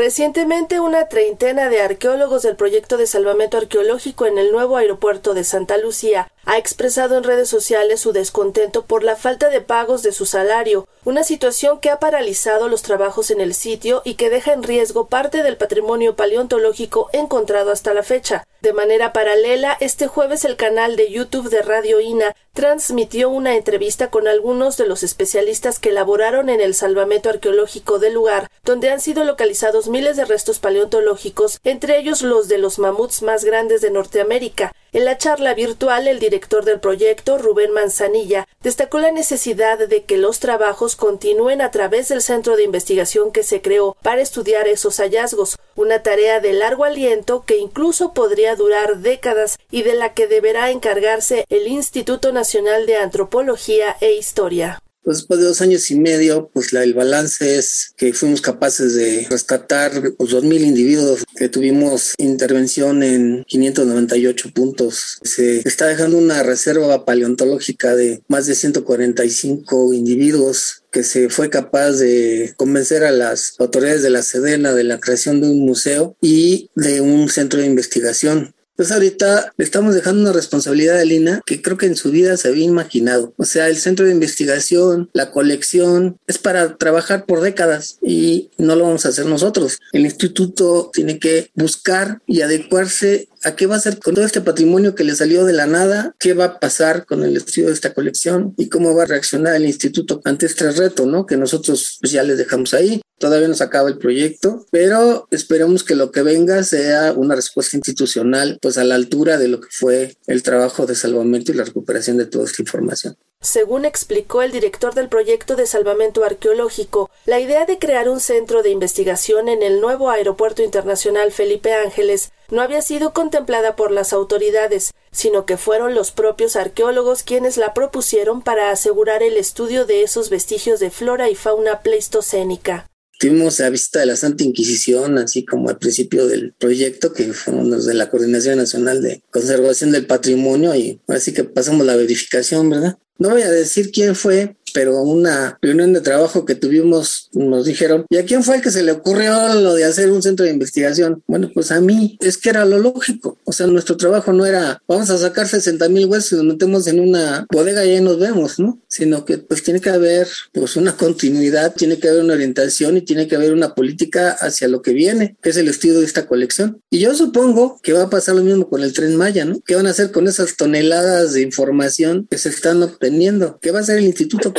Recientemente, una treintena de arqueólogos del proyecto de salvamento arqueológico en el nuevo aeropuerto de Santa Lucía ha expresado en redes sociales su descontento por la falta de pagos de su salario, una situación que ha paralizado los trabajos en el sitio y que deja en riesgo parte del patrimonio paleontológico encontrado hasta la fecha. De manera paralela, este jueves el canal de YouTube de Radio INA transmitió una entrevista con algunos de los especialistas que elaboraron en el salvamento arqueológico del lugar, donde han sido localizados miles de restos paleontológicos, entre ellos los de los mamuts más grandes de Norteamérica. En la charla virtual, el director del proyecto, Rubén Manzanilla, destacó la necesidad de que los trabajos continúen a través del centro de investigación que se creó para estudiar esos hallazgos, una tarea de largo aliento que incluso podría durar décadas y de la que deberá encargarse el Instituto Nacional de Antropología e Historia. Pues después de dos años y medio, pues la, el balance es que fuimos capaces de rescatar pues, 2.000 individuos, que tuvimos intervención en 598 puntos. Se está dejando una reserva paleontológica de más de 145 individuos que se fue capaz de convencer a las autoridades de la Sedena de la creación de un museo y de un centro de investigación. Entonces ahorita le estamos dejando una responsabilidad a Lina que creo que en su vida se había imaginado. O sea, el centro de investigación, la colección, es para trabajar por décadas y no lo vamos a hacer nosotros. El instituto tiene que buscar y adecuarse a qué va a hacer con todo este patrimonio que le salió de la nada, qué va a pasar con el estudio de esta colección y cómo va a reaccionar el instituto ante este reto, ¿no? Que nosotros pues, ya les dejamos ahí. Todavía nos acaba el proyecto, pero esperemos que lo que venga sea una respuesta institucional, pues a la altura de lo que fue el trabajo de salvamento y la recuperación de toda esta información. Según explicó el director del proyecto de salvamento arqueológico, la idea de crear un centro de investigación en el nuevo Aeropuerto Internacional Felipe Ángeles no había sido contemplada por las autoridades, sino que fueron los propios arqueólogos quienes la propusieron para asegurar el estudio de esos vestigios de flora y fauna pleistocénica. Tuvimos la visita de la Santa Inquisición, así como al principio del proyecto, que fuimos los de la Coordinación Nacional de Conservación del Patrimonio, y así que pasamos la verificación, ¿verdad? No voy a decir quién fue, pero una reunión de trabajo que tuvimos nos dijeron, ¿y a quién fue el que se le ocurrió lo de hacer un centro de investigación? Bueno, pues a mí es que era lo lógico. O sea, nuestro trabajo no era, vamos a sacar 60 mil huesos y nos metemos en una bodega y ahí nos vemos, ¿no? Sino que pues tiene que haber pues una continuidad, tiene que haber una orientación y tiene que haber una política hacia lo que viene, que es el estudio de esta colección. Y yo supongo que va a pasar lo mismo con el tren Maya, ¿no? ¿Qué van a hacer con esas toneladas de información que se están obteniendo? ¿Qué va a hacer el instituto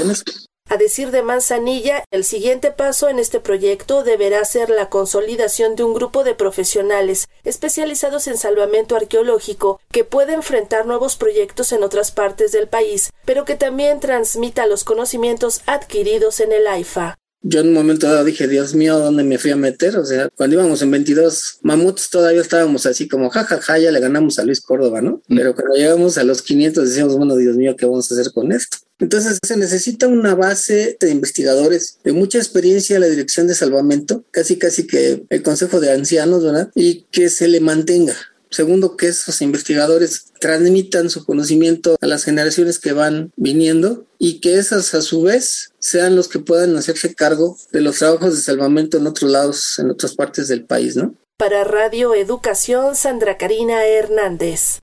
a decir de Manzanilla, el siguiente paso en este proyecto deberá ser la consolidación de un grupo de profesionales especializados en salvamento arqueológico que pueda enfrentar nuevos proyectos en otras partes del país, pero que también transmita los conocimientos adquiridos en el AIFA. Yo en un momento dado dije, Dios mío, ¿dónde me fui a meter? O sea, cuando íbamos en 22 mamuts todavía estábamos así como, jajaja, ja, ja, ya le ganamos a Luis Córdoba, ¿no? Mm. Pero cuando llegamos a los 500 decíamos, bueno, Dios mío, ¿qué vamos a hacer con esto? Entonces se necesita una base de investigadores de mucha experiencia en la dirección de salvamento, casi casi que el Consejo de Ancianos, ¿verdad? Y que se le mantenga. Segundo, que esos investigadores transmitan su conocimiento a las generaciones que van viniendo y que esas a su vez sean los que puedan hacerse cargo de los trabajos de salvamento en otros lados, en otras partes del país, ¿no? Para Radio Educación, Sandra Karina Hernández.